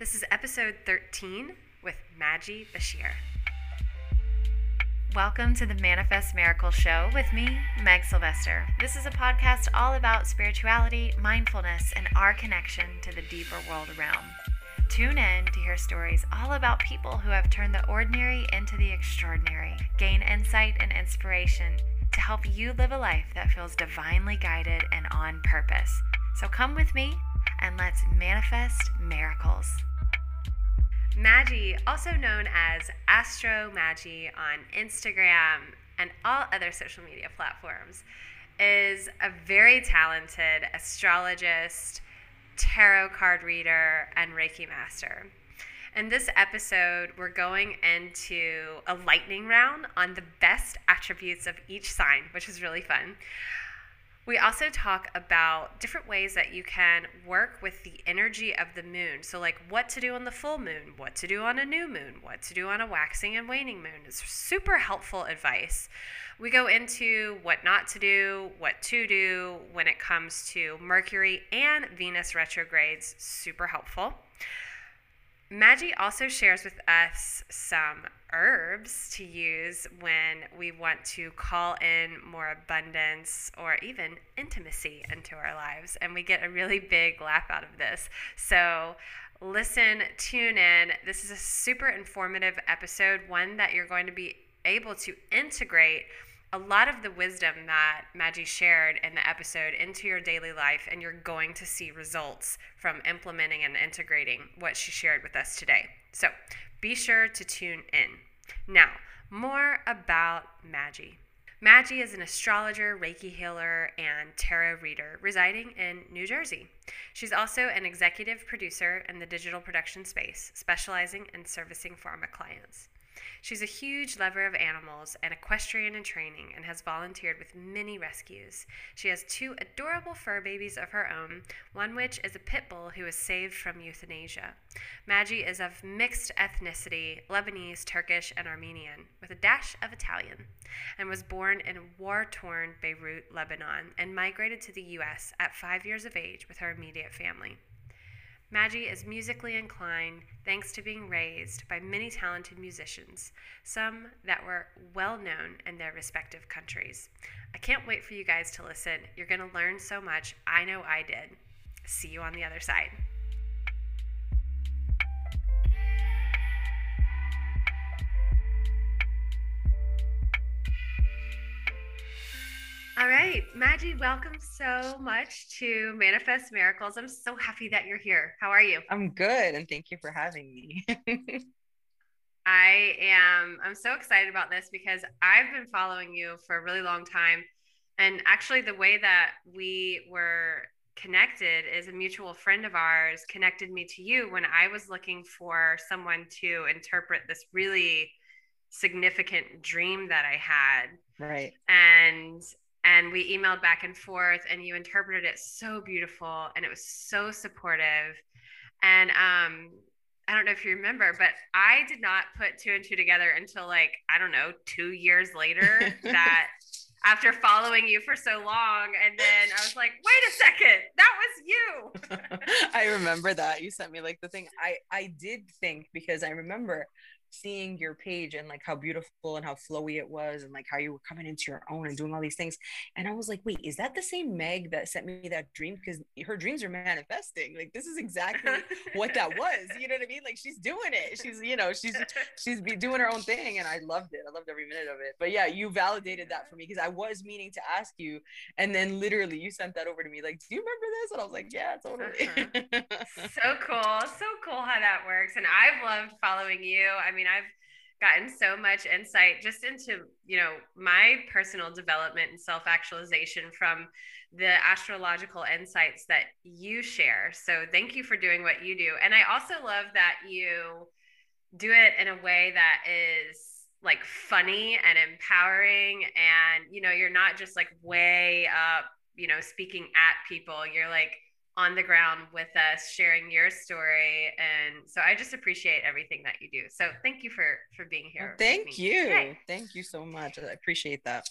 This is episode 13 with Maggie Bashir. Welcome to the Manifest Miracle Show with me, Meg Sylvester. This is a podcast all about spirituality, mindfulness, and our connection to the deeper world realm. Tune in to hear stories all about people who have turned the ordinary into the extraordinary, gain insight and inspiration to help you live a life that feels divinely guided and on purpose. So come with me and let's manifest miracles. Maggie, also known as Astro Maggie on Instagram and all other social media platforms, is a very talented astrologist, tarot card reader, and Reiki master. In this episode, we're going into a lightning round on the best attributes of each sign, which is really fun. We also talk about different ways that you can work with the energy of the moon. So, like what to do on the full moon, what to do on a new moon, what to do on a waxing and waning moon. It's super helpful advice. We go into what not to do, what to do when it comes to Mercury and Venus retrogrades. Super helpful. Maggie also shares with us some herbs to use when we want to call in more abundance or even intimacy into our lives. And we get a really big laugh out of this. So, listen, tune in. This is a super informative episode, one that you're going to be able to integrate a lot of the wisdom that Maggie shared in the episode into your daily life, and you're going to see results from implementing and integrating what she shared with us today. So be sure to tune in. Now, more about Maggie. Maggie is an astrologer, Reiki healer, and tarot reader residing in New Jersey. She's also an executive producer in the digital production space, specializing in servicing pharma clients. She's a huge lover of animals and equestrian in training and has volunteered with many rescues. She has two adorable fur babies of her own, one which is a pit bull who was saved from euthanasia. Maggie is of mixed ethnicity Lebanese, Turkish, and Armenian, with a dash of Italian, and was born in war torn Beirut, Lebanon, and migrated to the U.S. at five years of age with her immediate family. Maggie is musically inclined thanks to being raised by many talented musicians, some that were well known in their respective countries. I can't wait for you guys to listen. You're going to learn so much. I know I did. See you on the other side. All right, Maggie, welcome so much to Manifest Miracles. I'm so happy that you're here. How are you? I'm good, and thank you for having me. I am I'm so excited about this because I've been following you for a really long time. And actually the way that we were connected is a mutual friend of ours connected me to you when I was looking for someone to interpret this really significant dream that I had. Right. And and we emailed back and forth and you interpreted it so beautiful and it was so supportive and um I don't know if you remember, but I did not put two and two together until like, I don't know, two years later that after following you for so long. And then I was like, wait a second, that was you. I remember that. You sent me like the thing. I I did think because I remember seeing your page and like how beautiful and how flowy it was and like how you were coming into your own and doing all these things. And i was like wait is that the same meg that sent me that dream? Because her dreams are manifesting. Like this is exactly what that was. You know what i mean? Like she's doing it. She's you know she's she's be doing her own thing and i loved it. I loved every minute of it. But yeah you validated that for me because i was meaning to ask you and then literally you sent that over to me like do you remember this? And i was like yeah totally. Uh-huh. so cool. So cool how that works. And i've loved following you. I mean mean, I've gotten so much insight just into, you know, my personal development and self actualization from the astrological insights that you share. So thank you for doing what you do. And I also love that you do it in a way that is like funny and empowering and you know you're not just like way up you know speaking at people you're like on the ground with us sharing your story and so i just appreciate everything that you do so thank you for for being here thank you today. thank you so much i appreciate that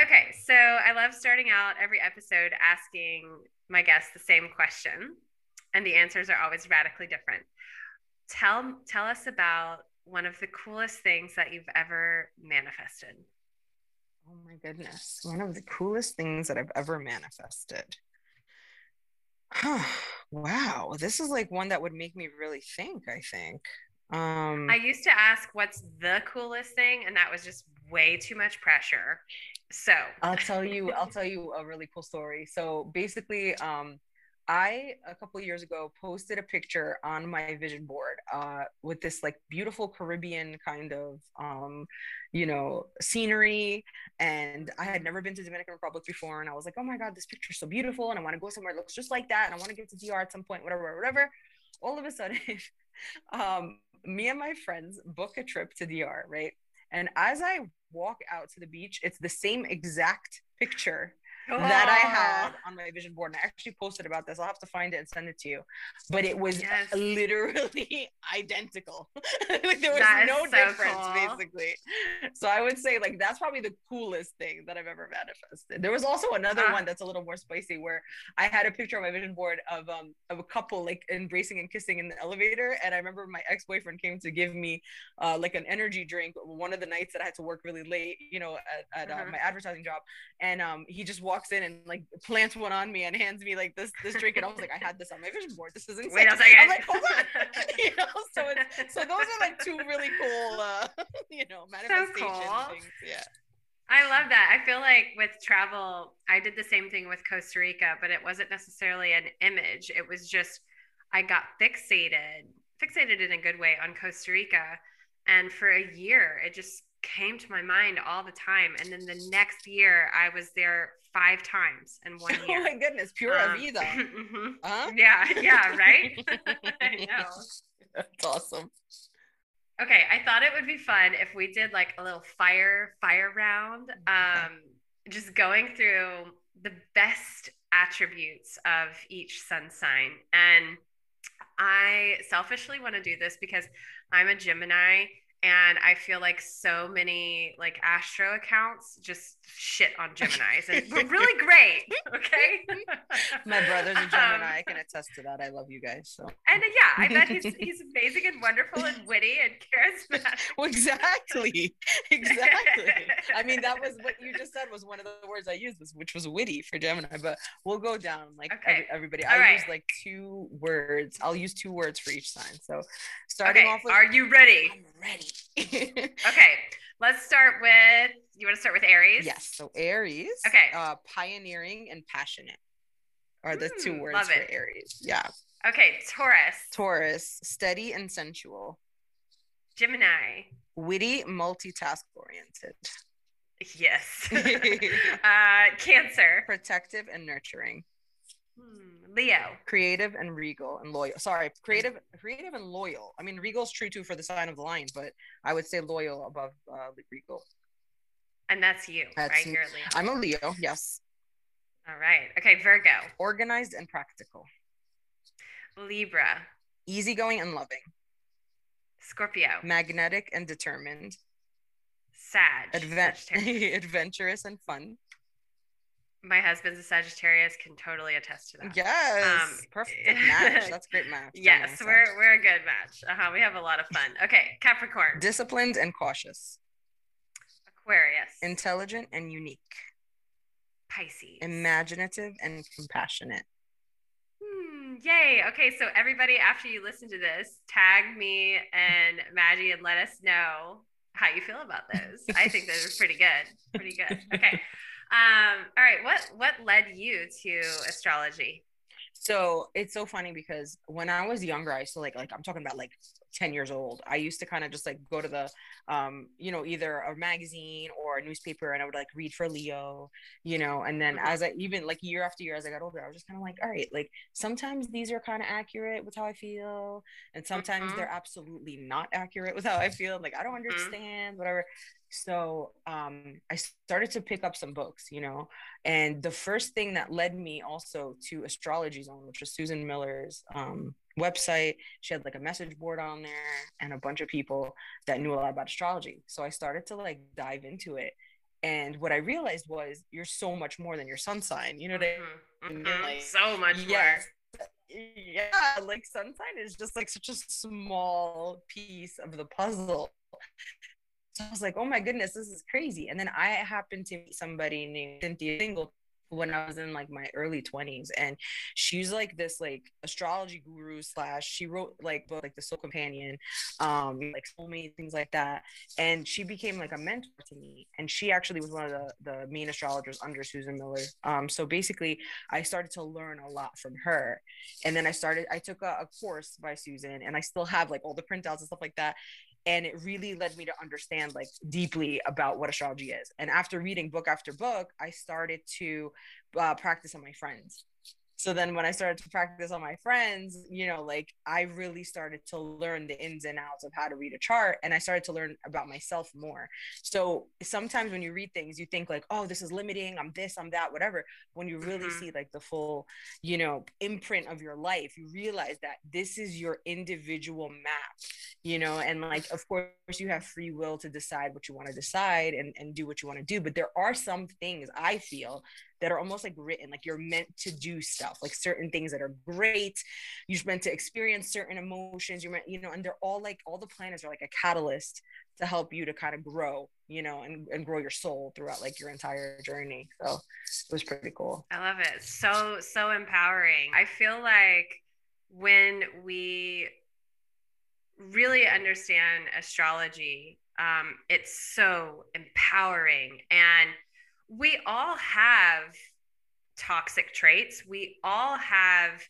okay so i love starting out every episode asking my guests the same question and the answers are always radically different tell tell us about one of the coolest things that you've ever manifested. Oh my goodness. One of the coolest things that I've ever manifested. Wow. This is like one that would make me really think, I think. Um I used to ask what's the coolest thing and that was just way too much pressure. So, I'll tell you I'll tell you a really cool story. So basically um I a couple years ago posted a picture on my vision board uh, with this like beautiful Caribbean kind of um, you know scenery, and I had never been to Dominican Republic before, and I was like, oh my god, this picture's so beautiful, and I want to go somewhere that looks just like that, and I want to get to DR at some point, whatever, whatever. All of a sudden, um, me and my friends book a trip to DR, right? And as I walk out to the beach, it's the same exact picture that I had on my vision board. And I actually posted about this. I'll have to find it and send it to you. But it was yes. literally identical. like there was no so difference, cool. basically. So I would say like that's probably the coolest thing that I've ever manifested. There was also another uh, one that's a little more spicy where I had a picture on my vision board of um of a couple like embracing and kissing in the elevator. And I remember my ex-boyfriend came to give me uh like an energy drink one of the nights that I had to work really late, you know, at, at uh, uh-huh. my advertising job. And um he just walked walks in and like plants one on me and hands me like this this drink, and I was like, I had this on my vision board. This is insane. Wait a second. I'm like, hold on. you know, so it's, so those are like two really cool, uh, you know, manifestation so cool. things. Yeah. I love that. I feel like with travel, I did the same thing with Costa Rica, but it wasn't necessarily an image. It was just I got fixated, fixated in a good way on Costa Rica. And for a year, it just came to my mind all the time. And then the next year, I was there five times in one year. oh my goodness, pura um, vida. mm-hmm. huh? Yeah, yeah, right. I know. That's awesome. Okay, I thought it would be fun if we did like a little fire fire round. Um, just going through the best attributes of each sun sign. And I selfishly want to do this because I'm a Gemini and I feel like so many like Astro accounts just shit on Gemini's and we're really great. Okay. My brother's a Gemini. Um, I can attest to that. I love you guys. So and uh, yeah, I bet he's he's amazing and wonderful and witty and charismatic. Well, exactly. Exactly. I mean, that was what you just said was one of the words I used, which was witty for Gemini. But we'll go down like okay. every, everybody. I'll right. use like two words. I'll use two words for each sign. So starting okay. off with Are you ready? I'm ready. okay, let's start with. You want to start with Aries? Yes. So Aries. Okay. Uh, pioneering and passionate are the mm, two words for it. Aries. Yeah. Okay, Taurus. Taurus, steady and sensual. Gemini. Witty, multitask oriented. Yes. uh, cancer. Protective and nurturing. Hmm. Leo. Creative and regal and loyal. Sorry, creative, creative and loyal. I mean, regal's true too for the sign of the lion, but I would say loyal above uh, regal. And that's you, that's right? You're a Leo. I'm a Leo. Yes. All right. Okay, Virgo. Organized and practical. Libra. Easygoing and loving. Scorpio. Magnetic and determined. Sag. Advent- adventurous and fun my husband's a Sagittarius, can totally attest to that. Yes, um, perfect match. That's great match. yes, we're we're a good match. Uh-huh, we have a lot of fun. Okay, Capricorn. Disciplined and cautious. Aquarius. Intelligent and unique. Pisces. Imaginative and compassionate. Hmm, yay. Okay, so everybody, after you listen to this, tag me and Maggie and let us know how you feel about those. I think those are pretty good. Pretty good. Okay. Um, all right, what what led you to astrology? So it's so funny because when I was younger, I used to like like I'm talking about like 10 years old. I used to kind of just like go to the um, you know, either a magazine or a newspaper and I would like read for Leo, you know, and then mm-hmm. as I even like year after year as I got older, I was just kind of like, all right, like sometimes these are kind of accurate with how I feel, and sometimes mm-hmm. they're absolutely not accurate with how I feel. Like I don't mm-hmm. understand, mm-hmm. whatever so um, i started to pick up some books you know and the first thing that led me also to astrology zone which was susan miller's um, website she had like a message board on there and a bunch of people that knew a lot about astrology so i started to like dive into it and what i realized was you're so much more than your sun sign you know what mm-hmm. I mean? Mm-hmm. Like, so much yes, more yeah, like sun sign is just like such a small piece of the puzzle. So I was like, oh my goodness, this is crazy. And then I happened to meet somebody named Cynthia Singleton when I was in like my early 20s. And she's like this like astrology guru slash she wrote like book like the soul companion, um, like soulmate, things like that. And she became like a mentor to me. And she actually was one of the the main astrologers under Susan Miller. Um, so basically I started to learn a lot from her. And then I started, I took a, a course by Susan and I still have like all the printouts and stuff like that and it really led me to understand like deeply about what astrology is. And after reading book after book i started to uh, practice on my friends so then when i started to practice on my friends you know like i really started to learn the ins and outs of how to read a chart and i started to learn about myself more so sometimes when you read things you think like oh this is limiting i'm this i'm that whatever when you really mm-hmm. see like the full you know imprint of your life you realize that this is your individual map you know and like of course you have free will to decide what you want to decide and, and do what you want to do but there are some things i feel that are almost like written like you're meant to do stuff like certain things that are great. You're meant to experience certain emotions. You're meant you know and they're all like all the planets are like a catalyst to help you to kind of grow you know and, and grow your soul throughout like your entire journey. So it was pretty cool. I love it. So so empowering. I feel like when we really understand astrology um, it's so empowering. And we all have toxic traits. We all have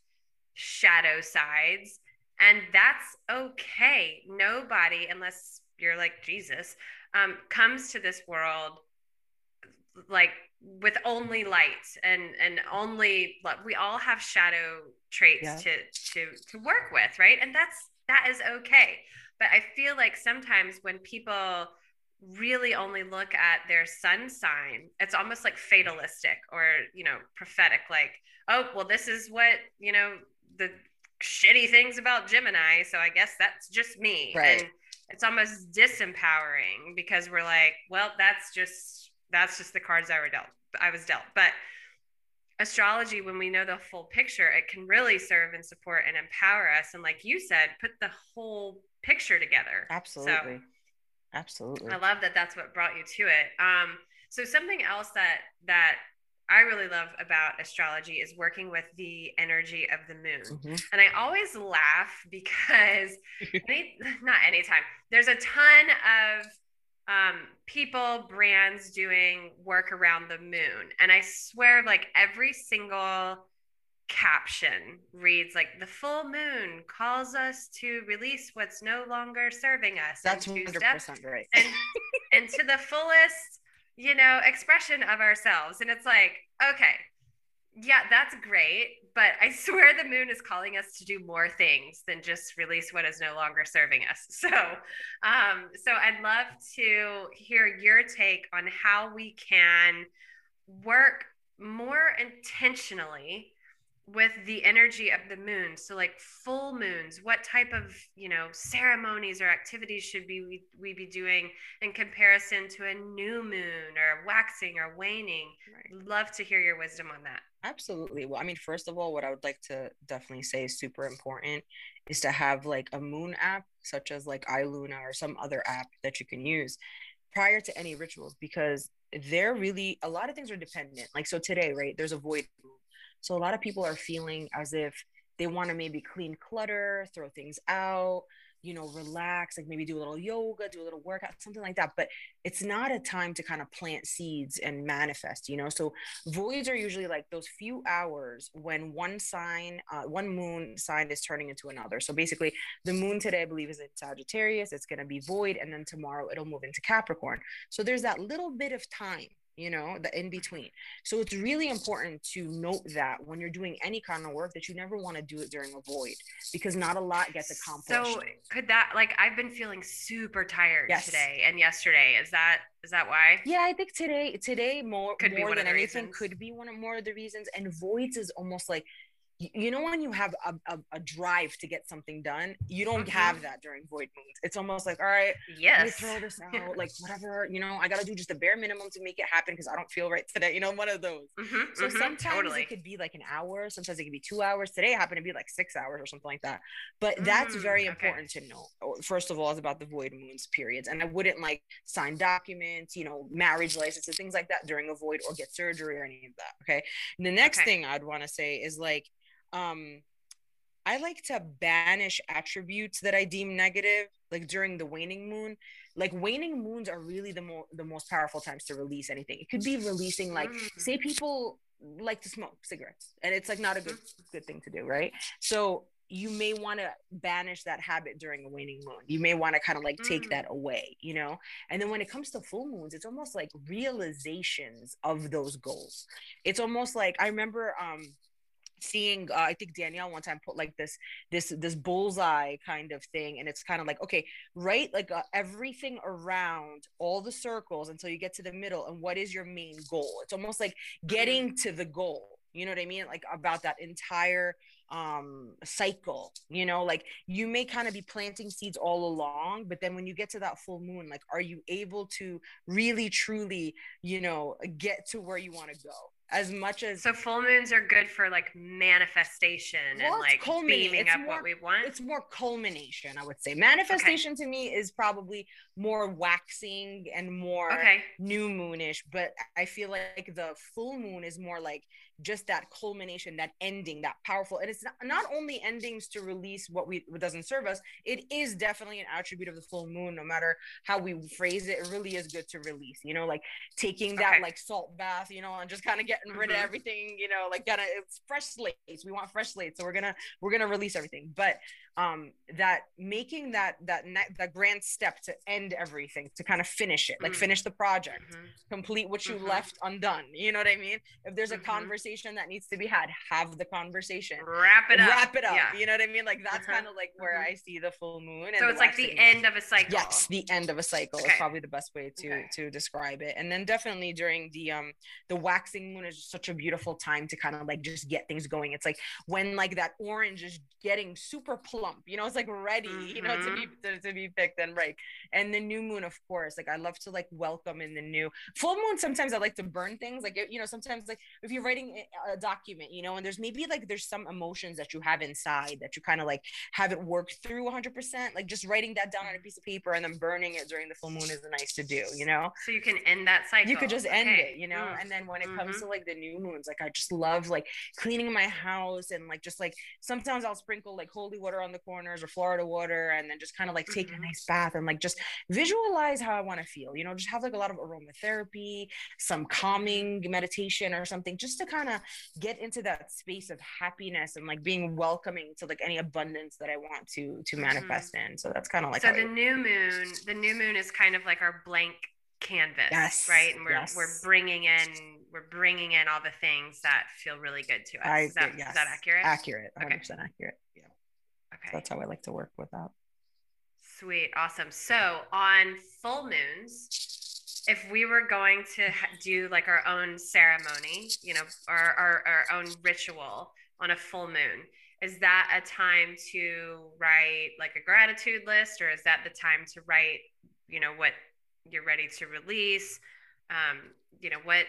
shadow sides, and that's okay. Nobody, unless you're like Jesus, um, comes to this world like with only light and and only love. we all have shadow traits yeah. to to to work with right and that's that is okay but i feel like sometimes when people really only look at their sun sign. It's almost like fatalistic or you know prophetic like oh well this is what you know the shitty things about gemini so i guess that's just me. Right. and it's almost disempowering because we're like well that's just that's just the cards i were dealt i was dealt. But astrology when we know the full picture it can really serve and support and empower us and like you said put the whole picture together. Absolutely. so, Absolutely. I love that that's what brought you to it. Um, so something else that that I really love about astrology is working with the energy of the moon. Mm-hmm. And I always laugh because any, not anytime. There's a ton of um, people, brands doing work around the moon. And I swear, like every single caption reads like the full moon calls us to release what's no longer serving us that's 100% right. and, and to the fullest you know expression of ourselves. And it's like okay yeah that's great but i swear the moon is calling us to do more things than just release what is no longer serving us. So um so i'd love to hear your take on how we can work more intentionally with the energy of the moon so like full moons what type of you know ceremonies or activities should be we, we be doing in comparison to a new moon or waxing or waning? Right. love to hear your wisdom on that. Absolutely. Well i mean first of all what i would like to definitely say is super important is to have like a moon app such as like iluna or some other app that you can use prior to any rituals because they're really a lot of things are dependent. Like so today right there's a void so a lot of people are feeling as if they want to maybe clean clutter, throw things out, you know, relax, like maybe do a little yoga, do a little workout, something like that. But it's not a time to kind of plant seeds and manifest, you know. So voids are usually like those few hours when one sign, uh, one moon sign is turning into another. So basically, the moon today, I believe, is in Sagittarius. It's going to be void, and then tomorrow it'll move into Capricorn. So there's that little bit of time you know the in between so it's really important to note that when you're doing any kind of work that you never want to do it during a void because not a lot gets accomplished so could that like i've been feeling super tired yes. today and yesterday is that is that why yeah i think today today more could more than anything reasons. could be one of more of the reasons and voids is almost like you know when you have a, a, a, drive to get something done you don't mm-hmm. have that during void moons it's almost like all right yes let me throw this out like whatever you know i gotta do just the bare minimum to make it happen because i don't feel right today you know one of those. Mm-hmm, so mm-hmm, sometimes totally. it could be like an hour sometimes it could be two hours. Today happened to be like six hours or something like that. But that's mm, very important to know first of all is about the void moons periods. And i wouldn't like sign documents you know marriage licenses things like that during a void or get surgery or any of that okay? And the next okay. thing i'd want to say is like um I like to banish attributes that I deem negative, like during the waning moon. Like waning moons are really the more the most powerful times to release anything. It could be releasing, like, mm. say people like to smoke cigarettes, and it's like not a good good thing to do, right? So you may want to banish that habit during a waning moon. You may want to kind of like take mm. that away, you know? And then when it comes to full moons, it's almost like realizations of those goals. It's almost like I remember um seeing uh, i think danielle one time put like this this this bullseye kind of thing and it's kind of like okay right like uh, everything around all the circles until you get to the middle and what is your main goal? It's almost like getting mm-hmm. to the goal you know what i mean? Like about that entire um cycle you know? Like you may kind of be planting seeds all along but then when you get to that full moon like are you able to really truly you know get to where you want to go as much as so full moons are good for like manifestation well, and like beaming up more, what we want it's more culmination i would say manifestation okay. to me is probably more waxing and more okay. new moonish but i feel like the full moon is more like just that culmination, that ending, that powerful. And it's not, not only endings to release what we what doesn't serve us, it is definitely an attribute of the full moon, no matter how we phrase it, it really is good to release, you know, like taking that okay. like salt bath, you know, and just kind of getting rid mm-hmm. of everything, you know, like gonna it's fresh slates. We want fresh slates. So we're gonna we're gonna release everything. But um that making that that ne- that grand step to end everything to kind of finish it like mm. finish the project mm-hmm. complete what you mm-hmm. left undone you know what i mean if there's a mm-hmm. conversation that needs to be had have the conversation wrap it up wrap it up yeah. you know what i mean like that's uh-huh. kind of like where mm-hmm. i see the full moon so it's like the end of a cycle yes the end of a cycle okay. is probably the best way to okay. to describe it and then definitely during the um the waxing moon is such a beautiful time to kind of like just get things going it's like when like that orange is getting super plump you know it's like ready mm-hmm. you know to be mm-hmm. to, to, be picked and right and the new moon of course like i love to like welcome in the new full moon sometimes i like to burn things like you know sometimes like if you're writing a document you know and there's maybe like there's some emotions that you have inside that you kind of like haven't worked through 100% like just writing that down on a piece of paper and then burning it during the full moon is nice to do you know so you can end that cycle you could just end okay. it you know mm. and then when it mm-hmm. comes to like the new moons like i just love like cleaning my house and like just like sometimes i'll sprinkle like holy water on the the corners or Florida water and then just kind of like take mm-hmm. a nice bath and like just visualize how I want to feel, you know, just have like a lot of aromatherapy, some calming meditation or something just to kind of get into that space of happiness and like being welcoming to like any abundance that I want to to mm-hmm. manifest mm-hmm. in. So that's kind of like So the I, new moon, the new moon is kind of like our blank canvas yes, right and we're yes. we're bringing in we're bringing in all the things that feel really good to us I, is, that, yes. is that accurate accurate 100% okay. accurate yeah Okay. So that's how I like to work with that. Sweet. Awesome. So on full moons, if we were going to do like our own ceremony, you know, our, our, our own ritual on a full moon, is that a time to write like a gratitude list or is that the time to write, you know, what you're ready to release? Um, you know, what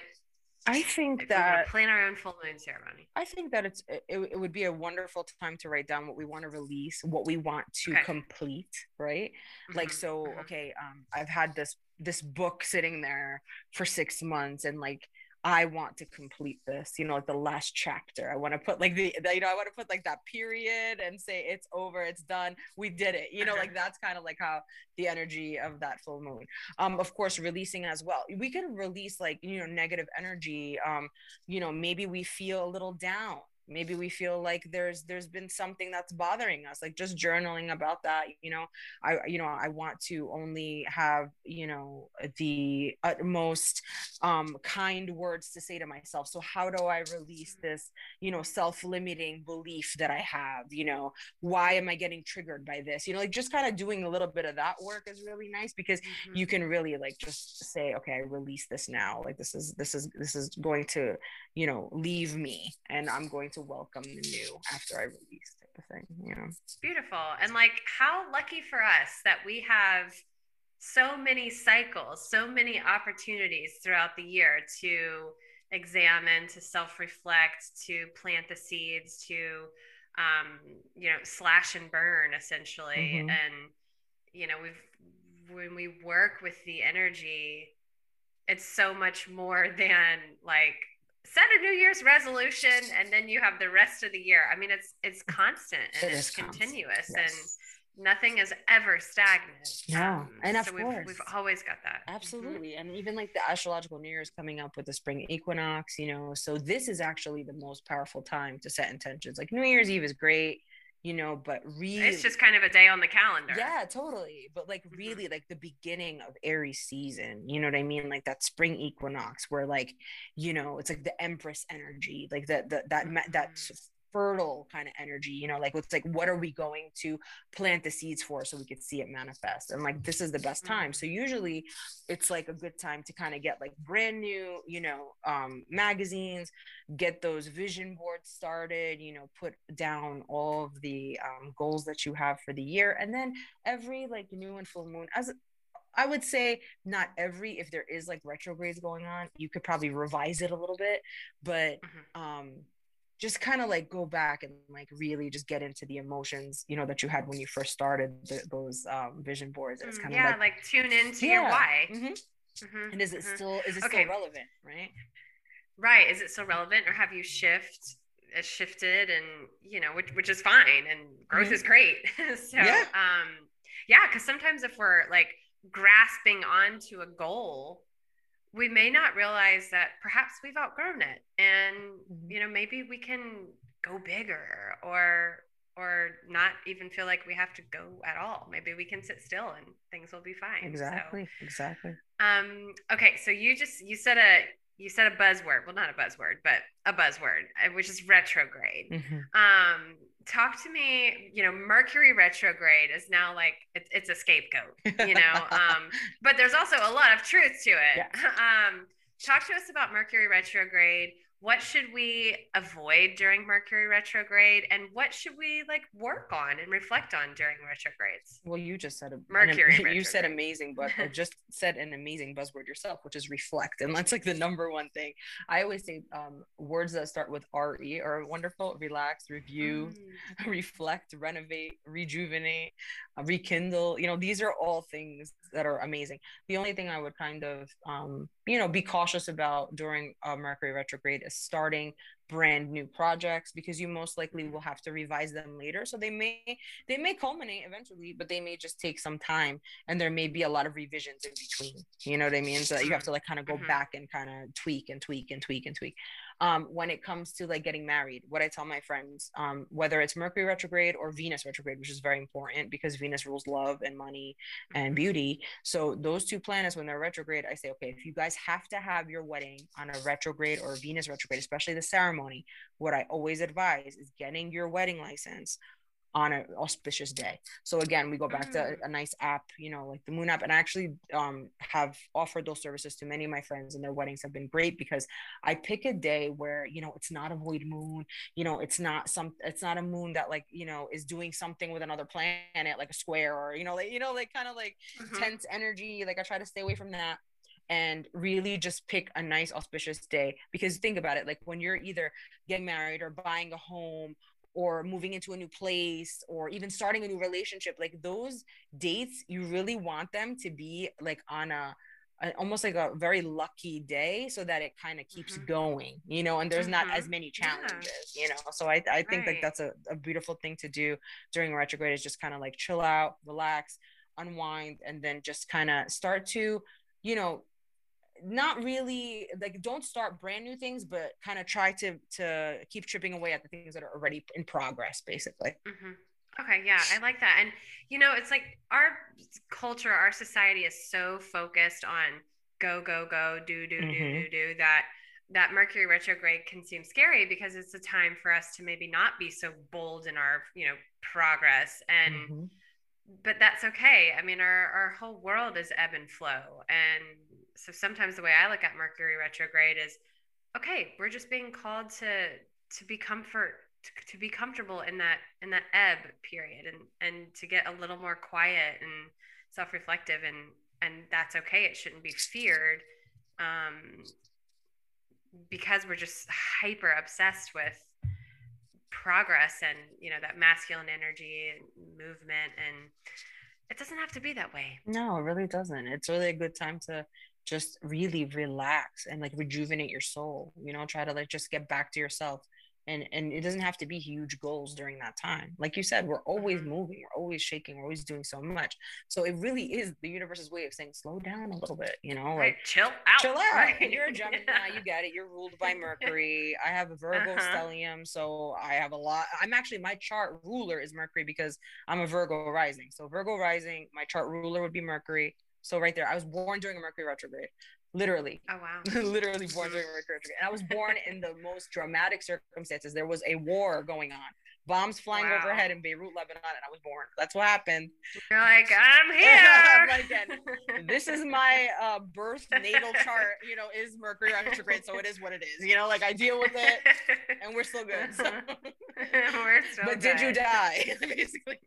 I think that plan our own full moon ceremony. I think that it's it, it would be a wonderful time to write down what we want to release, what we want to okay. complete, right? Mm-hmm. Like so, mm-hmm. okay, um, I've had this this book sitting there for six months, and like I want to complete this, you know, like the last chapter. I want to put like the, the, you know, I want to put like that period and say it's over, it's done, we did it. You know, like that's kind of like how the energy of that full moon. Um, of course, releasing as well. We can release like you know negative energy. Um, you know, maybe we feel a little down maybe we feel like there's there's been something that's bothering us like just journaling about that you know? I you know i want to only have you know the utmost um kind words to say to myself. So how do i release this you know self-limiting belief that i have you know? Why am i getting triggered by this? You know like just kind of doing a little bit of that work is really nice because mm-hmm. you can really like just say okay i release this now. Like this is this is this is going to you know leave me and i'm going to welcome the new after I release type of thing. You know, beautiful. And like, how lucky for us that we have so many cycles, so many opportunities throughout the year to examine, to self reflect, to plant the seeds, to, um, you know, slash and burn essentially. Mm-hmm. And, you know, we've, when we work with the energy, it's so much more than like set a new year's resolution and then you have the rest of the year i mean it's it's constant and it it's continuous yes. and nothing is ever stagnant. No, um, and of so course, we've, we've, always got that. Mm-hmm. Absolutely, mm-hmm. and even like the astrological New Year is coming up with the spring equinox, you know. So this is actually the most powerful time to set intentions. Like New Year's Eve is great, you know, but really, it's just kind of a day on the calendar. Yeah, totally. But like mm-hmm. really, like the beginning of Aries season, you know what I mean? Like that spring equinox, where like, you know, it's like the Empress energy, like that that that mm-hmm. that fertile kind of energy you know like it's like what are we going to plant the seeds for so we could see it manifest? And like this is the best time. So usually it's like a good time to kind of get like brand new you know um magazines get those vision boards started you know put down all of the um, goals that you have for the year. And then every like new and full moon as I would say not every if there is like retrogrades going on, you could probably revise it a little bit, but mm-hmm. um just kind of like go back and like really just get into the emotions you know that you had when you first started the, those um, vision boards it's kind of yeah like, like tune into yeah. your why mm-hmm. Mm-hmm. and is it mm-hmm. still is it okay. still relevant right right is it still relevant or have you shift uh, shifted and you know which, which is fine and growth mm-hmm. is great so yeah. um yeah because sometimes if we're like grasping onto a goal we may not realize that perhaps we've outgrown it and mm-hmm. you know maybe we can go bigger or or not even feel like we have to go at all. Maybe we can sit still and things will be fine. Exactly so, exactly. um okay so you just you said a you said a buzzword. Well not a buzzword but a buzzword uh, which is retrograde. Mm-hmm. um talk to me you know mercury retrograde is now like it's, it's a scapegoat you know um but there's also a lot of truth to it yeah. um talk to us about mercury retrograde what should we avoid during mercury retrograde and what should we like work on and reflect on during retrogrades? Well you just said a mercury an, you said amazing but just said an amazing buzzword yourself which is reflect and that's like the number one thing. I always say um, words that start with re are wonderful. Relax review mm. reflect renovate rejuvenate rekindle you know these are all things that are amazing. The only thing i would kind of um, you know be cautious about during uh, mercury retrograde is starting brand new projects because you most likely will have to revise them later. So they may they may culminate eventually but they may just take some time and there may be a lot of revisions in between. You know what i mean? So you have to like kind of go mm-hmm. back and kind of tweak and tweak and tweak and tweak um, when it comes to like getting married what i tell my friends um, whether it's mercury retrograde or venus retrograde which is very important because venus rules love and money and mm-hmm. beauty so those two planets when they're retrograde i say okay if you guys have to have your wedding on a retrograde or venus retrograde especially the ceremony what i always advise is getting your wedding license on an auspicious day. So again, we go back to mm. a, nice app, you know, like the Moon app, and I actually um, have offered those services to many of my friends, and their weddings have been great because I pick a day where you know it's not a void moon, you know, it's not some, it's not a moon that like you know is doing something with another planet, like a square or you know, like you know, like kind of like mm-hmm. tense energy. Like I try to stay away from that and really just pick a nice auspicious day because think about it like when you're either getting married or buying a home or moving into a new place or even starting a new relationship like those dates you really want them to be like on a, a almost like a very lucky day so that it kind of keeps mm-hmm. going you know and there's mm-hmm. not as many challenges yeah. you know so i, I think right. like that's a, a beautiful thing to do during retrograde is just kind of like chill out relax unwind and then just kind of start to you know not really like don't start brand new things but kind of try to to keep chipping away at the things that are already in progress basically mm-hmm. okay yeah i like that and you know it's like our culture our society is so focused on go go go do do mm-hmm. do do do that that mercury retrograde can seem scary because it's a time for us to maybe not be so bold in our you know progress and mm-hmm. but that's okay i mean our our whole world is ebb and flow and so sometimes the way I look at Mercury retrograde is okay, we're just being called to to be comfort to, to be comfortable in that in that ebb period and and to get a little more quiet and self-reflective and and that's okay. It shouldn't be feared um, because we're just hyper obsessed with progress and you know that masculine energy and movement and it doesn't have to be that way. No it really doesn't. It's really a good time to just really relax and like rejuvenate your soul you know try to like just get back to yourself. And and it doesn't have to be huge goals during that time. Like you said we're always mm-hmm. moving we're always shaking we're always doing so much. So it really is the universe's way of saying slow down a little bit you know like right, chill out chill out. right. you're a gemini you get it. You're ruled by mercury. I have a virgo uh-huh. stellium so i have a lot i'm actually my chart ruler is mercury because i'm a virgo rising. So virgo rising my chart ruler would be mercury so right there, I was born during a Mercury retrograde literally. Oh wow. literally born during Mercury retrograde. And I was born in the most dramatic circumstances. There was a war going on. Bombs flying wow. overhead in Beirut, Lebanon, and I was born. That's what happened. You're like, I'm here. This is my uh, birth natal chart. You know, is Mercury retrograde, so it is what it is. You know, like I deal with it, and we're still good. So. we're still. But good. did you die? Basically.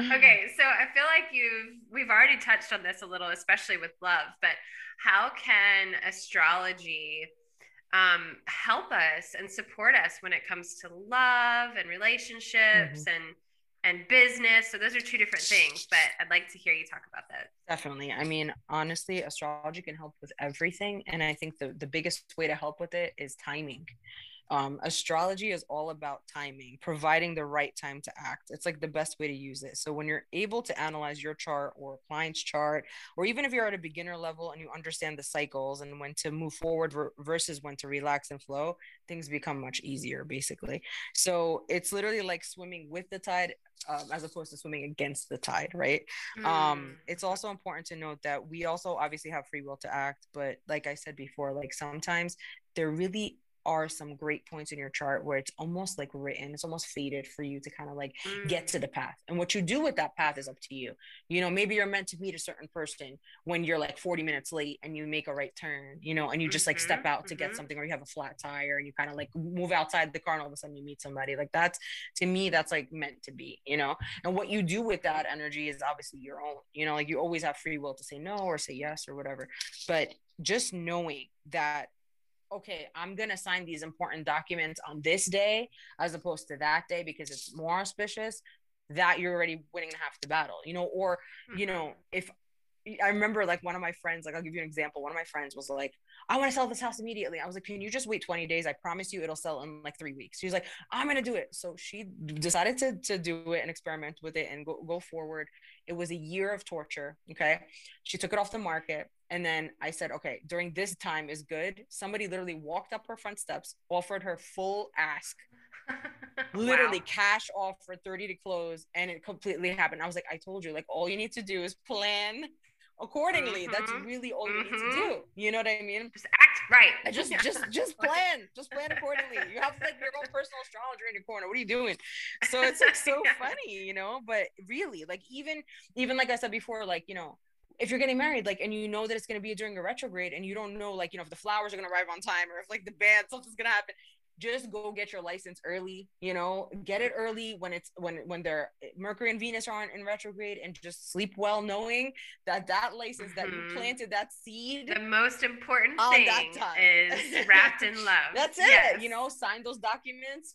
okay, so I feel like you've we've already touched on this a little, especially with love, but how can astrology um, help us and support us when it comes to love and relationships mm-hmm. and and business. So those are two different things, but I'd like to hear you talk about that. Definitely. I mean, honestly, astrology can help with everything. And I think the, the biggest way to help with it is timing. Um, astrology is all about timing, providing the right time to act. It's like the best way to use it. So when you're able to analyze your chart or a client's chart, or even if you're at a beginner level and you understand the cycles and when to move forward versus when to relax and flow, things become much easier, basically. So it's literally like swimming with the tide um, as opposed to swimming against the tide, right? Mm. Um, it's also important to note that we also obviously have free will to act, but like I said before, like sometimes there really are some great points in your chart where it's almost like written, it's almost fated for you to kind of like mm. get to the path. And what you do with that path is up to you. You know, maybe you're meant to meet a certain person when you're like 40 minutes late and you make a right turn, you know, and you just like step mm-hmm, out to mm-hmm. get something or you have a flat tire and you kind of like move outside the car and all of a sudden you meet somebody. Like that's to me, that's like meant to be, you know. And what you do with that energy is obviously your own, you know, like you always have free will to say no or say yes or whatever. But just knowing that okay, I'm going to sign these important documents on this day as opposed to that day because it's more auspicious, that you're already winning half the battle, you know, or, you know, mm-hmm. if I remember like one of my friends, like I'll give you an example. One of my friends was like, I want to sell this house immediately. I was like, can you just wait 20 days? I promise you it'll sell in like three weeks. She was like, I'm going to do it. So she decided to, to do it and experiment with it and go, go forward. It was a year of torture. Okay. She took it off the market. And then I said, okay, during this time is good. Somebody literally walked up her front steps, offered her full ask, literally wow. cash offer 30 to close, and it completely happened. I was like, I told you, like, all you need to do is plan accordingly. Mm-hmm. That's really all you mm-hmm. need to mm-hmm. do. You know what I mean? Just act right. Just just just plan. Just plan accordingly. You have like your own personal astrologer in your corner. What are you doing? So it's like so funny, you know? But really, like even even like I said before, like, you know, if you're getting married, like, and you know that it's going to be during a retrograde and you don't know, like, you know, if the flowers are going to arrive on time or if like the band, something's going to happen, just go get your license early, you know, get it early when it's, when, when they're Mercury and Venus aren't in retrograde and just sleep well, knowing that that license mm-hmm. that you mm-hmm. planted that seed. The most important thing is wrapped in love. That's it. Yes. You know, sign those documents,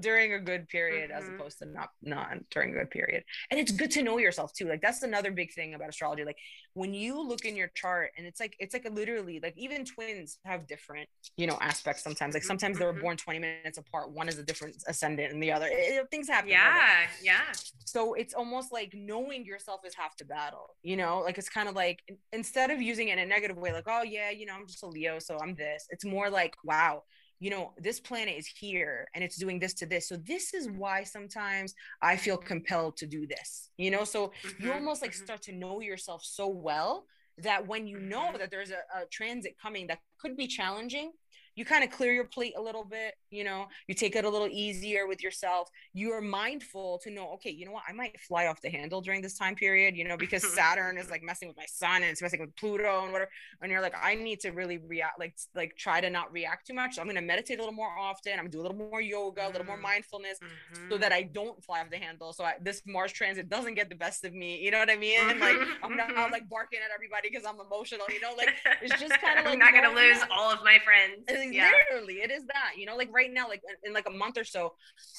during a good period mm-hmm. as opposed to not not during a good period. And it's good to know yourself too. Like that's another big thing about astrology. Like when you look in your chart and it's like it's like literally like even twins have different you know aspects sometimes. Like sometimes mm-hmm. they're born 20 minutes apart. One is a different ascendant and the other. It, things happen yeah yeah. So it's almost like knowing yourself is half the battle you know? Like it's kind of like instead of using it in a negative way like oh yeah you know i'm just a leo so i'm this. It's more like wow you know, this planet is here and it's doing this to this. So this is why sometimes I feel compelled to do this, you know? So mm-hmm, you almost like mm-hmm. start to know yourself so well that when you know mm-hmm. that there's a, a transit coming that could be challenging, you kind of clear your plate a little bit, you know, you take it a little easier with yourself. You are mindful to know, okay, you know what, I might fly off the handle during this time period, you know, because Saturn is like messing with my sun and it's messing with Pluto and whatever. And you're like, I need to really react, like, like try to not react too much. So I'm gonna meditate a little more often. I'm gonna do a little more yoga, a little more mm-hmm. mindfulness, mm-hmm. so that I don't fly off the handle. So I, this Mars transit doesn't get the best of me. You know what I mean? Mm-hmm. Like I'm not I'm like barking at everybody because I'm emotional. You know, like it's just kind of like I'm not gonna lose all of my friends. Yeah. Literally, it is that. You know, like right now, like in, in like a month or so,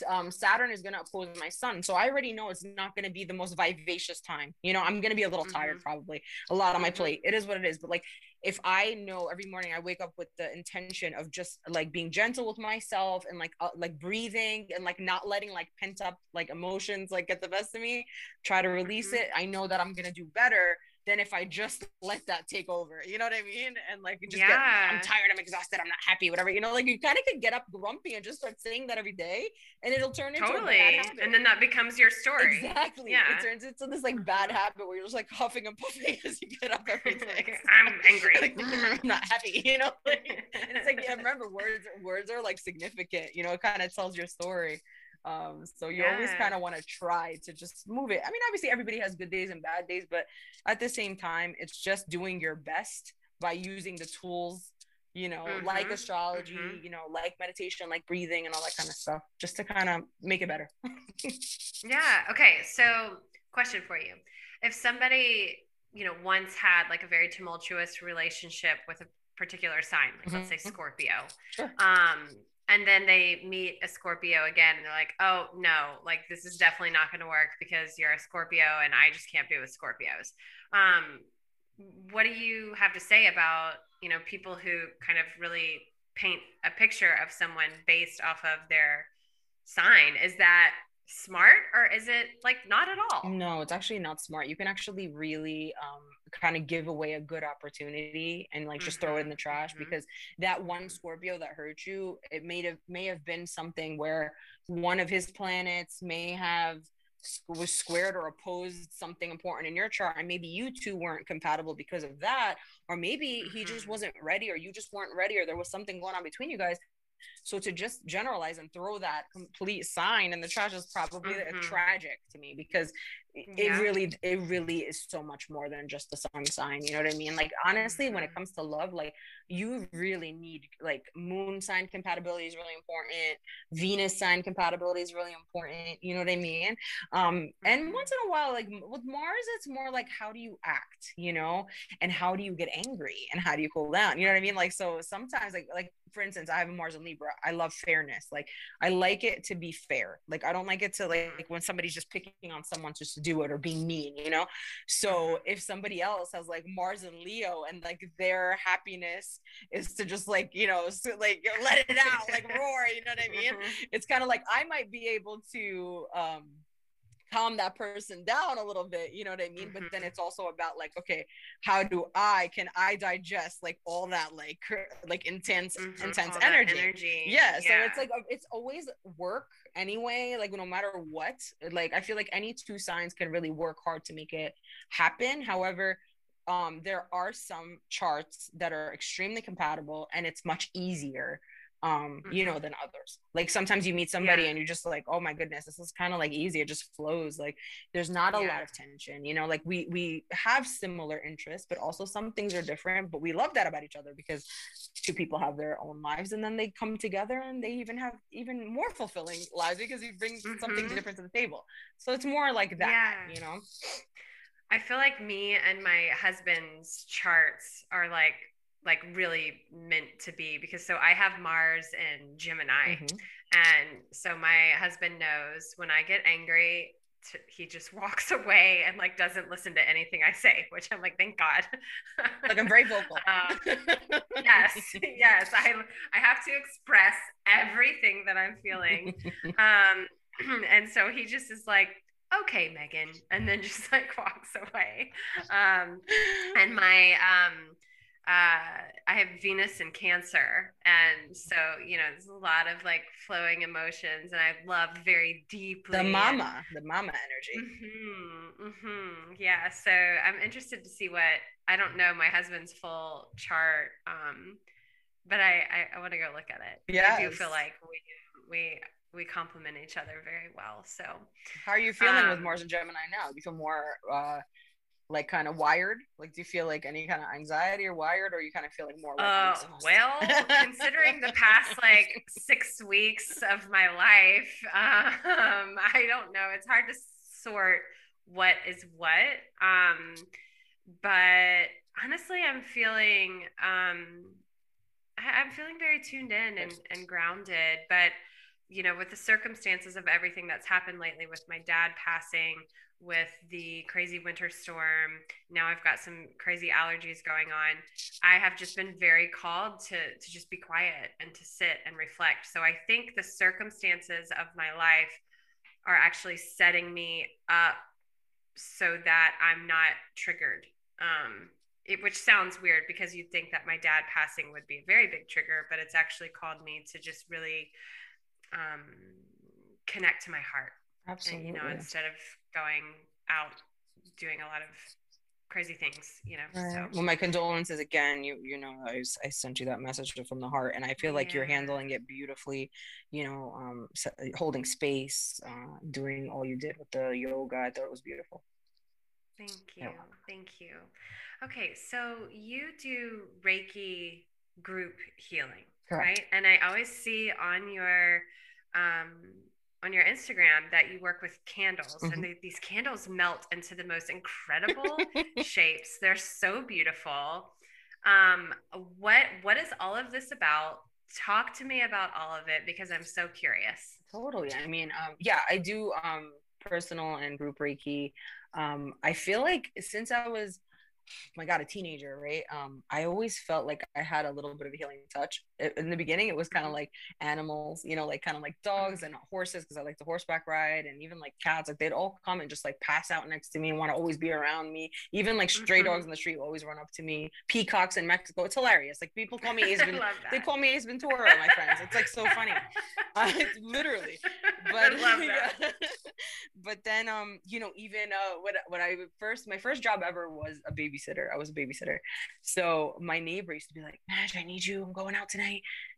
um, Saturn is gonna oppose my Sun, so I already know it's not gonna be the most vivacious time. You know, I'm gonna be a little mm-hmm. tired, probably a lot on my mm-hmm. plate. It is what it is, but like if I know every morning I wake up with the intention of just like being gentle with myself and like uh, like breathing and like not letting like pent up like emotions like get the best of me, try to release mm-hmm. it. I know that I'm gonna do better than if I just let that take over. You know what I mean? And like just yeah. get I'm tired, I'm exhausted, I'm not happy, whatever. You know, like you kind of could get up grumpy and just start saying that every day and it'll turn into totally. And then that becomes your story. Exactly. Yeah. It turns into this like bad habit where you're just like huffing and puffing as you get up every day. I'm angry. like, I'm not happy, you know? Like, it's like yeah, remember words words are like significant, you know, it kind of tells your story. Um, so you yeah. always kind of want to try to just move it. I mean, obviously everybody has good days and bad days, but at the same time, it's just doing your best by using the tools, you know, mm-hmm. like astrology, mm-hmm. you know, like meditation, like breathing and all that kind of stuff, just to kind of make it better. yeah. Okay. So question for you. If somebody, you know, once had like a very tumultuous relationship with a particular sign, like mm-hmm. let's say Scorpio, sure. um, and then they meet a Scorpio again and they're like, oh no, like this is definitely not going to work because you're a Scorpio and I just can't be with Scorpios. Um, what do you have to say about, you know, people who kind of really paint a picture of someone based off of their sign? Is that smart or is it like not at all? No, it's actually not smart. You can actually really um, kind of give away a good opportunity and like just throw it in the mm-hmm. trash mm-hmm. because that one Scorpio that hurt you, it may have may have been something where one of his planets may have was squared or opposed something important in your chart and maybe you two weren't compatible because of that or maybe he just mm-hmm. wasn't ready or you just weren't ready or there was something going on between you guys so to just generalize and throw that complete sign in the trash is probably mm-hmm. tragic to me because yeah. it really it really is so much more than just the sun sign you know what i mean like honestly when it mm-hmm. comes to love like you really need like moon sign compatibility is really important venus sign compatibility is really important you know what i mean um and mm-hmm. once in a while like with mars it's more like how do you act you know and how do you get angry and how do you cool down you know what i mean like so sometimes like like for instance, I have a Mars in Libra. I love fairness. Like I like it to be fair. Like I don't like it to like, like when somebody's just picking on someone just to do it or being mean, you know? So if somebody else has like Mars and Leo and like their happiness is to just like, you know, so, like let it out, like roar, you know what I mean? Mm-hmm. It's kind of like I might be able to um calm that person down a little bit you know what i mean mm-hmm. but then mm-hmm. it's also about like okay how do i can i digest like all that like like intense mm-hmm. intense energy. energy yeah, yeah so it's like it's always work anyway like no matter what like i feel like any two signs can really work hard to make it happen however um there are some charts that are extremely compatible and it's much easier um mm-hmm. you know than others like sometimes you meet somebody yeah. and you're just like oh my goodness this is kind of like easy it just flows like there's not a yeah. lot of tension you know like we we have similar interests but also some things are different but we love that about each other because two people have their own lives and then they come together and they even have even more fulfilling lives because you bring mm-hmm. something different to the table so it's more like that yeah. you know I feel like me and my husband's charts are like like really meant to be because so I have Mars and Gemini. Mm-hmm. And so my husband knows when I get angry, to, he just walks away and like doesn't listen to anything I say, which I'm like, thank God. like I'm very vocal. um, yes, yes. I I have to express everything that I'm feeling. Um, and so he just is like, okay, Megan, and then just like walks away. Um, and my um uh, I have Venus in Cancer, and so you know, there's a lot of like flowing emotions, and I love very deeply the mama, the mama energy. Mm-hmm, mm-hmm. Yeah, so I'm interested to see what I don't know my husband's full chart, um, but I I, I want to go look at it. Yeah, I do feel like we we we complement each other very well. So, how are you feeling um, with Mars and Gemini now? Do you feel more uh, like kind of wired? Like, do you feel like any kind of anxiety or wired, or you kind of feel like more? Like uh, well, considering the past like six weeks of my life, um, I don't know. It's hard to sort what is what. Um, but honestly, I'm feeling um, I, I'm feeling very tuned in and, and grounded, but you know, with the circumstances of everything that's happened lately with my dad passing, with the crazy winter storm, now I've got some crazy allergies going on. I have just been very called to to just be quiet and to sit and reflect. So I think the circumstances of my life are actually setting me up so that I'm not triggered. Um, it, which sounds weird because you'd think that my dad passing would be a very big trigger, but it's actually called me to just really um, connect to my heart. Absolutely. And, you know, instead of going out doing a lot of crazy things, you know. Right. So. Well, my condolences again. You you know, I, I sent you that message from the heart, and I feel like yeah. you're handling it beautifully. You know, um, holding space, uh, doing all you did with the yoga. I thought it was beautiful. Thank you, thank you. Okay, so you do Reiki group healing. Correct. right? And I always see on your um, on your Instagram that you work with candles, mm-hmm. and they, these candles melt into the most incredible shapes. They're so beautiful. Um, what what is all of this about? Talk to me about all of it because I'm so curious. Totally. I mean, um, yeah, I do um, personal and group Reiki. Um, I feel like since I was my god a teenager right um i always felt like i had a little bit of a healing touch in the beginning it was kind of mm-hmm. like animals you know like kind of like dogs and horses because i like to horseback ride and even like cats like they'd all come and just like pass out next to me and want to always be around me even like stray mm-hmm. dogs in the street will always run up to me peacocks in mexico it's hilarious like people call me ace they call me ace ventura my friends it's like so funny uh, literally but but then um you know even uh what what i first my first job ever was a babysitter. I was a babysitter. So my neighbor used to be like, Madge, I need you. I'm going out tonight.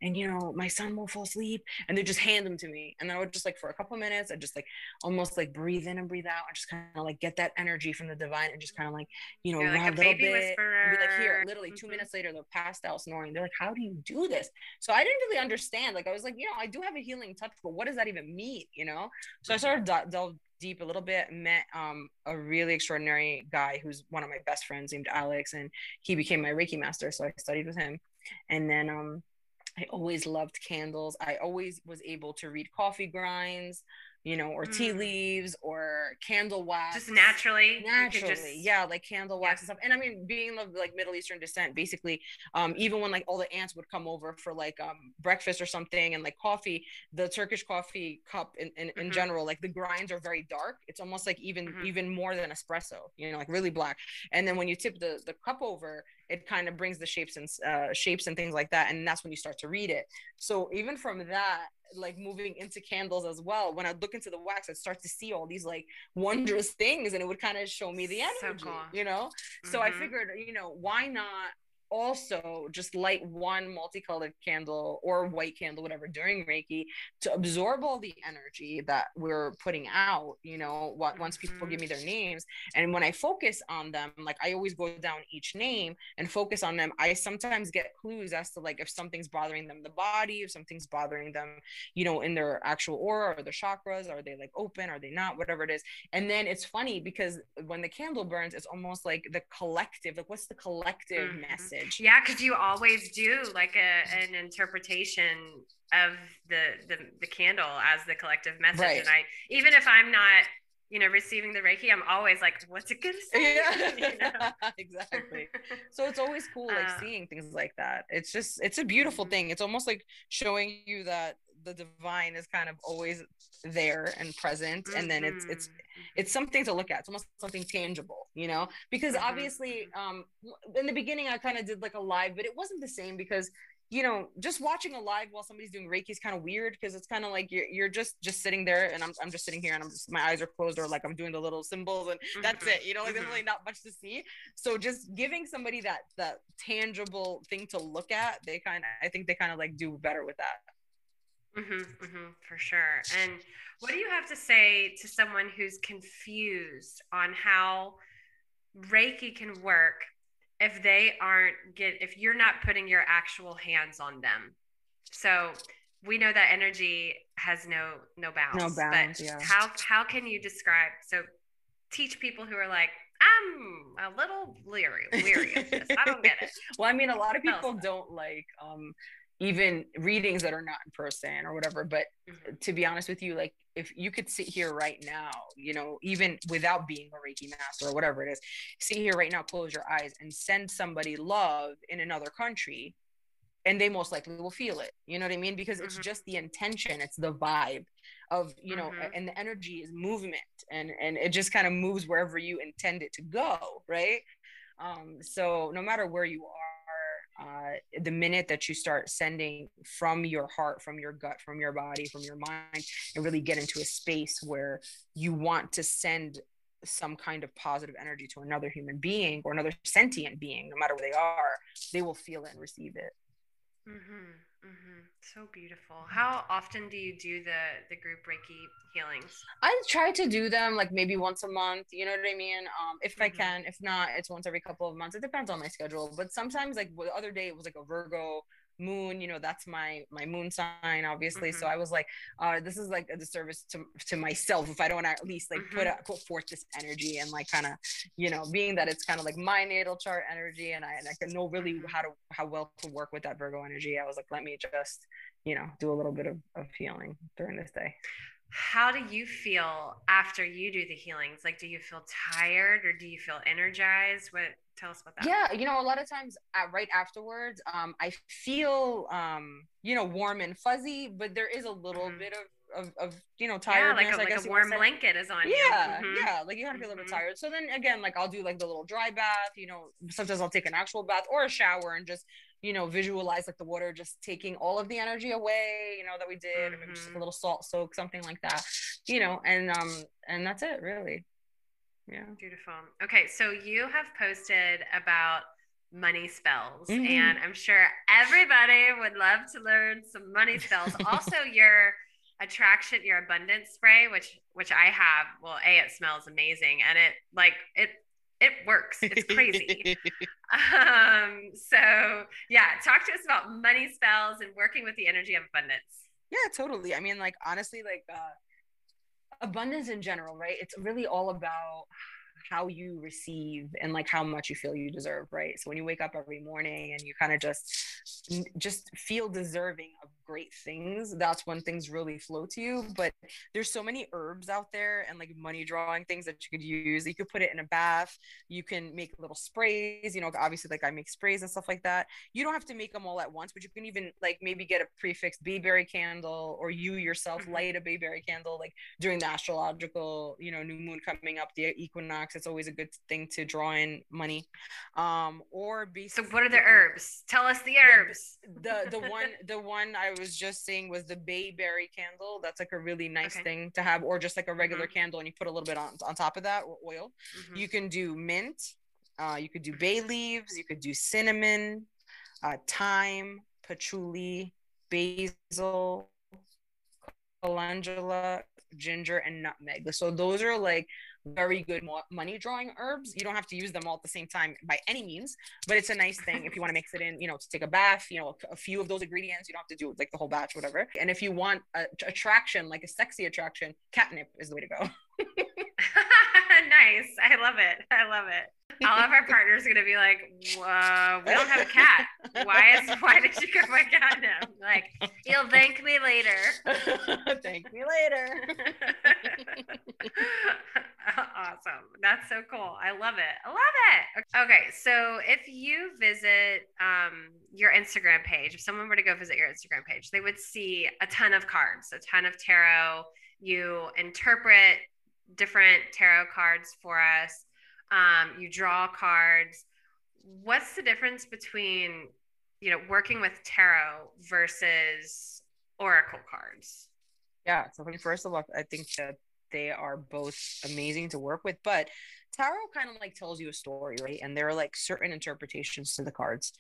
And, you know, my son won't fall asleep. And they just hand them to me. And then I would just like, for a couple minutes, I just like almost like breathe in and breathe out and just kind of like get that energy from the divine and just kind of like, you know, like a, little bit. Whisperer. Be like, here, literally mm-hmm. two minutes later, they're passed out snoring. They're like, how do you do this? So I didn't really understand. Like, I was like, you know, I do have a healing touch, but what does that even mean? You know? So I sort of delved deep a little bit met um, a really extraordinary guy who's one of my best friends named alex and he became my reiki master so i studied with him and then um, i always loved candles i always was able to read coffee grinds you know, or tea mm. leaves or candle wax. Just naturally. Naturally. Just, yeah, like candle wax yeah. and stuff. And I mean, being of like Middle Eastern descent, basically, um, even when like all the aunts would come over for like um breakfast or something and like coffee, the Turkish coffee cup in, in, mm-hmm. in general, like the grinds are very dark. It's almost like even mm-hmm. even more than espresso, you know, like really black. And then when you tip the the cup over, it kind of brings the shapes and uh, shapes and things like that. And that's when you start to read it. So even from that, like moving into candles as well when i look into the wax i'd start to see all these like wondrous things and it would kind of show me the energy so cool. you know mm-hmm. so i mm-hmm. figured you know why not also just light one multicolored candle or white candle, whatever, during Reiki to absorb all the energy that we're putting out, you know, what, once people give me their names. And when I focus on them, like I always go down each name and focus on them, I sometimes get clues as to like if something's bothering them, the body, if something's bothering them, you know, in their actual aura or their chakras, are they like open, are they not, whatever it is. And then it's funny because when the candle burns, it's almost like the collective, like what's the collective mm-hmm. message? Message. Yeah, because you always do like a, an interpretation of the, the the candle as the collective message. Right. And I even if I'm not you know, receiving the Reiki, I'm always like, what's it gonna say? Yeah, you know? exactly. so it's always cool like uh, seeing things like that. It's just it's a beautiful mm-hmm. thing. It's almost like showing you that the divine is kind of always there and present mm-hmm. and then it's it's mm-hmm. it's something to look at it's almost something tangible you know because mm-hmm. obviously um in the beginning i kind of did like a live but it wasn't the same because you know, just watching a live while somebody's doing Reiki is kind of weird because it's kind of like you're, you're just just sitting there and I'm, I'm just sitting here and I'm just my eyes are closed or like I'm doing the little symbols and mm-hmm. that's it. You know, like mm-hmm. there's really not much to see. So just giving somebody that that tangible thing to look at, they kind of I think they kind of like do better with that. Mm-hmm, mm-hmm, for sure. And what do you have to say to someone who's confused on how Reiki can work if they aren't get if you're not putting your actual hands on them so we know that energy has no no bounds no bounds but yeah. how how can you describe so teach people who are like i'm a little leery weary of this i don't get it well i mean a lot of people don't like um even readings that are not in person or whatever but mm-hmm. to be honest with you like if you could sit here right now you know even without being a reiki master or whatever it is sit here right now close your eyes and send somebody love in another country and they most likely will feel it you know what i mean because mm-hmm. it's just the intention it's the vibe of you know mm-hmm. and the energy is movement and and it just kind of moves wherever you intend it to go right um so no matter where you are uh, the minute that you start sending from your heart, from your gut, from your body, from your mind, and really get into a space where you want to send some kind of positive energy to another human being or another sentient being, no matter where they are, they will feel it and receive it. Mm-hmm. Mm-hmm. So beautiful. How often do you do the the group Reiki healings? I try to do them like maybe once a month. You know what I mean? Um, if mm-hmm. I can. If not, it's once every couple of months. It depends on my schedule. But sometimes, like the other day, it was like a Virgo moon you know that's my my moon sign obviously mm-hmm. so i was like uh this is like a disservice to to myself if i don't at least like mm-hmm. put a, put forth this energy and like kind of you know being that it's kind of like my natal chart energy and i and i can know really mm-hmm. how to how well to work with that virgo energy i was like let me just you know do a little bit of, of healing during this day how do you feel after you do the healings like do you feel tired or do you feel energized what tell us about that yeah you know a lot of times uh, right afterwards um i feel um you know warm and fuzzy but there is a little mm-hmm. bit of of, of you know tiredness. Yeah, like a, like a warm blanket is on yeah, you. Yeah, mm-hmm. yeah. Like you kind of feel a little bit mm-hmm. tired. So then again, like I'll do like the little dry bath. You know, sometimes I'll take an actual bath or a shower and just you know visualize like the water just taking all of the energy away. You know that we did, mm-hmm. maybe just a mm-hmm. little salt soak, something like that. You know, and um and that's it really. Yeah. Beautiful. Okay, so you have posted about money spells, mm-hmm. and I'm sure everybody would love to learn some money spells. also, your attraction, your abundance spray, which which I have. Well, a it smells amazing, and it like it it works. It's crazy. um, so yeah, talk to us about money spells and working with the energy of abundance. Yeah, totally. I mean, like honestly, like uh abundance in general, right? It's really all about how you receive and like how much you feel you deserve right? So when you wake up every morning and you kind of just just feel deserving of great things that's when things really flow to you. But there's so many herbs out there and like money drawing things that you could use. You could put it in a bath. You can make little sprays you know obviously like i make sprays and stuff like that. You don't have to make them all at once but you can even like maybe get a prefixed bayberry candle or you yourself mm-hmm. light a bayberry candle like during the astrological you know new moon coming up the equinox it's always a good thing to draw in money um or be so what are the herbs tell us the herbs the the, the one the one i was just saying was the bayberry candle that's like a really nice okay. thing to have or just like a regular mm-hmm. candle and you put a little bit on, on top of that or oil mm-hmm. you can do mint uh, you could do bay leaves you could do cinnamon uh, thyme patchouli basil calendula ginger and nutmeg so those are like very good money drawing herbs. You don't have to use them all at the same time by any means, but it's a nice thing if you want to mix it in, you know, to take a bath, you know, a few of those ingredients. You don't have to do like the whole batch, whatever. And if you want a, attraction, like a sexy attraction, catnip is the way to go. nice. I love it. I love it all of our partners are gonna be like, "Whoa, we don't have a cat. Why is why did you get my cat now?" Like, you'll thank me later. thank me later. awesome. That's so cool. I love it. I love it. Okay, so if you visit um, your Instagram page, if someone were to go visit your Instagram page, they would see a ton of cards, a ton of tarot. You interpret different tarot cards for us um, you draw cards. What's the difference between you know, working with tarot versus oracle cards? Yeah. So first of all, I think that they are both amazing to work with, but tarot kind of like tells you a story, right? And there are like certain interpretations to the cards.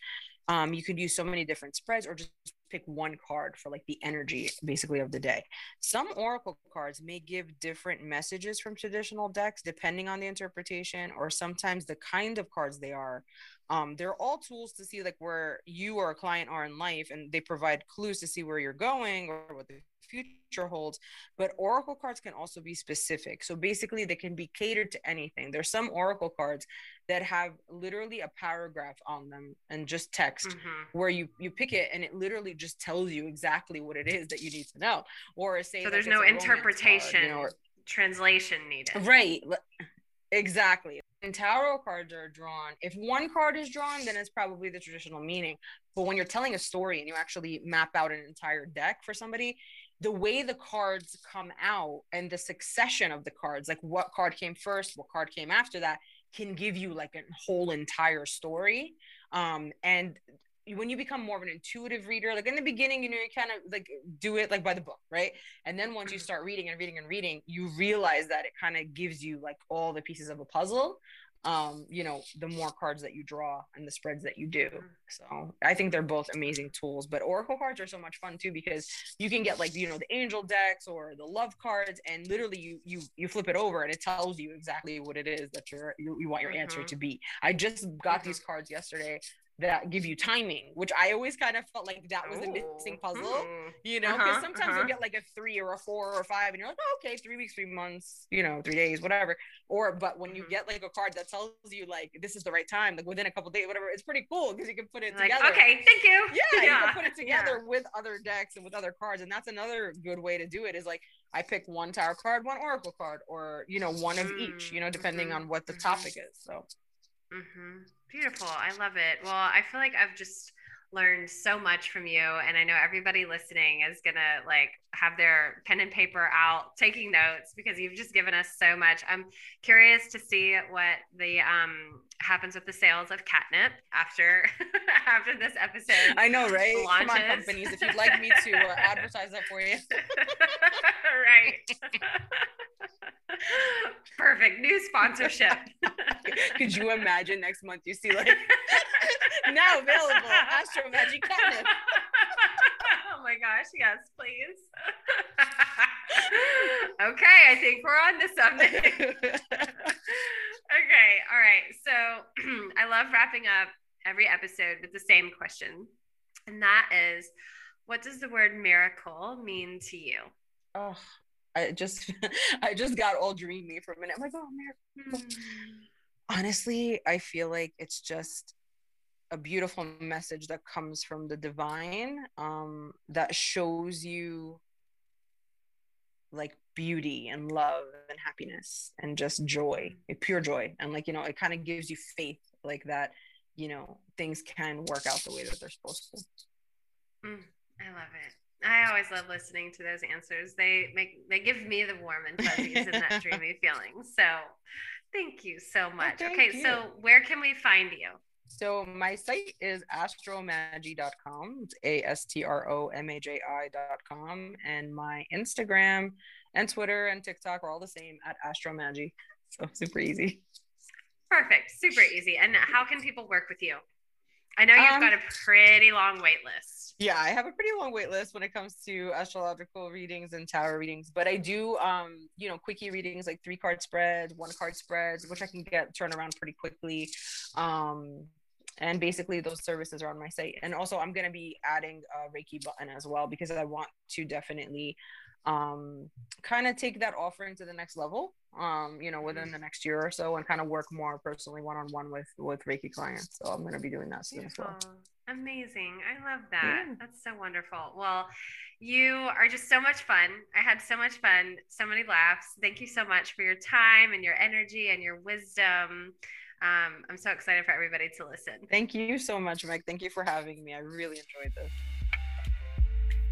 Um, you could use so many different spreads or just pick one card for like the energy basically of the day. Some oracle cards may give different messages from traditional decks depending on the interpretation or sometimes the kind of cards they are. Um, they're all tools to see like where you or a client are in life and they provide clues to see where you're going or what the future holds. But oracle cards can also be specific. So basically they can be catered to anything. There's some oracle cards that have literally a paragraph on them and just text mm-hmm. where you you pick it and it literally just tells you exactly what it is that you need to know. Or say so there's no interpretation card, you know, or, translation needed. Right exactly tarot cards are drawn if one card is drawn then it's probably the traditional meaning. But when you're telling a story and you actually map out an entire deck for somebody the way the cards come out and the succession of the cards like what card came first what card came after that can give you like a whole entire story. Um and when you become more of an intuitive reader like in the beginning you know you kind of like do it like by the book right and then once you start reading and reading and reading you realize that it kind of gives you like all the pieces of a puzzle um, you know, the more cards that you draw and the spreads that you do. Mm-hmm. So I think they're both amazing tools. But Oracle cards are so much fun too because you can get like you know the angel decks or the love cards, and literally you you you flip it over and it tells you exactly what it is that you're you, you want your mm-hmm. answer to be. I just got mm-hmm. these cards yesterday that give you timing, which I always kind of felt like that was Ooh. a missing puzzle, hmm. you know, because uh-huh, sometimes uh-huh. you'll get like a three or a four or a five, and you're like, oh, okay, three weeks, three months, you know, three days, whatever. Or, but when you mm-hmm. get like a card that tells you like this is the right time, like within a couple days, whatever, it's pretty cool because you can put it like, together. Okay, thank you. Yeah, yeah, you can put it together yeah. with other decks and with other cards, and that's another good way to do it. Is like I pick one tarot card, one oracle card, or you know, one of mm-hmm. each, you know, depending mm-hmm. on what the mm-hmm. topic is. So. Mm-hmm. Beautiful. I love it. Well, I feel like I've just learned so much from you and i know everybody listening is gonna like have their pen and paper out taking notes because you've just given us so much. I'm curious to see what the um happens with the sales of catnip after after this episode i know right? Launches. come on companies if you'd like me to uh, advertise that for you. Right. Perfect. New sponsorship. Could you imagine next month you see like now available Astro Magic Catnip. oh my gosh, yes, please. okay, I think we're on to something. okay, all right. So I love wrapping up every episode with the same question. And that is what does the word miracle mean to you? Oh, I just I just got all dreamy for a minute. I'm like, oh miracle. Hmm. Honestly, I feel like it's just a beautiful message that comes from the divine um, that shows you like beauty and love and happiness and just joy pure joy. And like you know it kind of gives you faith like that you know things can work out the way that they're supposed to. Mm, i love it. I always love listening to those answers. They make they give me the warm and fuzzies and that dreamy feeling. So thank you so much. Oh, okay you. so where can we find you so my site is astromaji.com. It's A-S-T-R-O-M-A-J-I.com. And my Instagram and Twitter and TikTok are all the same at astromaji. So super easy. Perfect. Super easy. And how can people work with you? I know you've um, got a pretty long wait list. Yeah, I have a pretty long wait list when it comes to astrological readings and tarot readings, but I do um, you know, quickie readings like three card spreads, one card spreads, which I can get turned around pretty quickly. Um, and basically those services are on my site. And also I'm going to be adding a Reiki button as well because I want to definitely um kind of take that offering to the next level um you know within the next year or so and kind of work more personally one-on-one with with reiki clients. So i'm going to be doing that soon Beautiful. as well. Amazing. I love that. Yeah. that's so wonderful. Well you are just so much fun. I had so much fun so many laughs. Thank you so much for your time and your energy and your wisdom. Um, i'm so excited for everybody to listen. Thank you so much meg. Thank you for having me. I really enjoyed this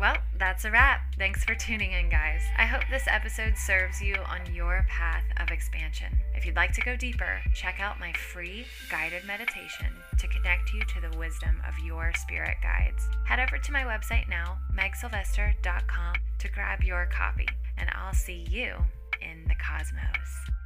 well, that's a wrap. Thanks for tuning in, guys. I hope this episode serves you on your path of expansion. If you'd like to go deeper, check out my free guided meditation to connect you to the wisdom of your spirit guides. Head over to my website now, megsylvester.com, to grab your copy, and I'll see you in the cosmos.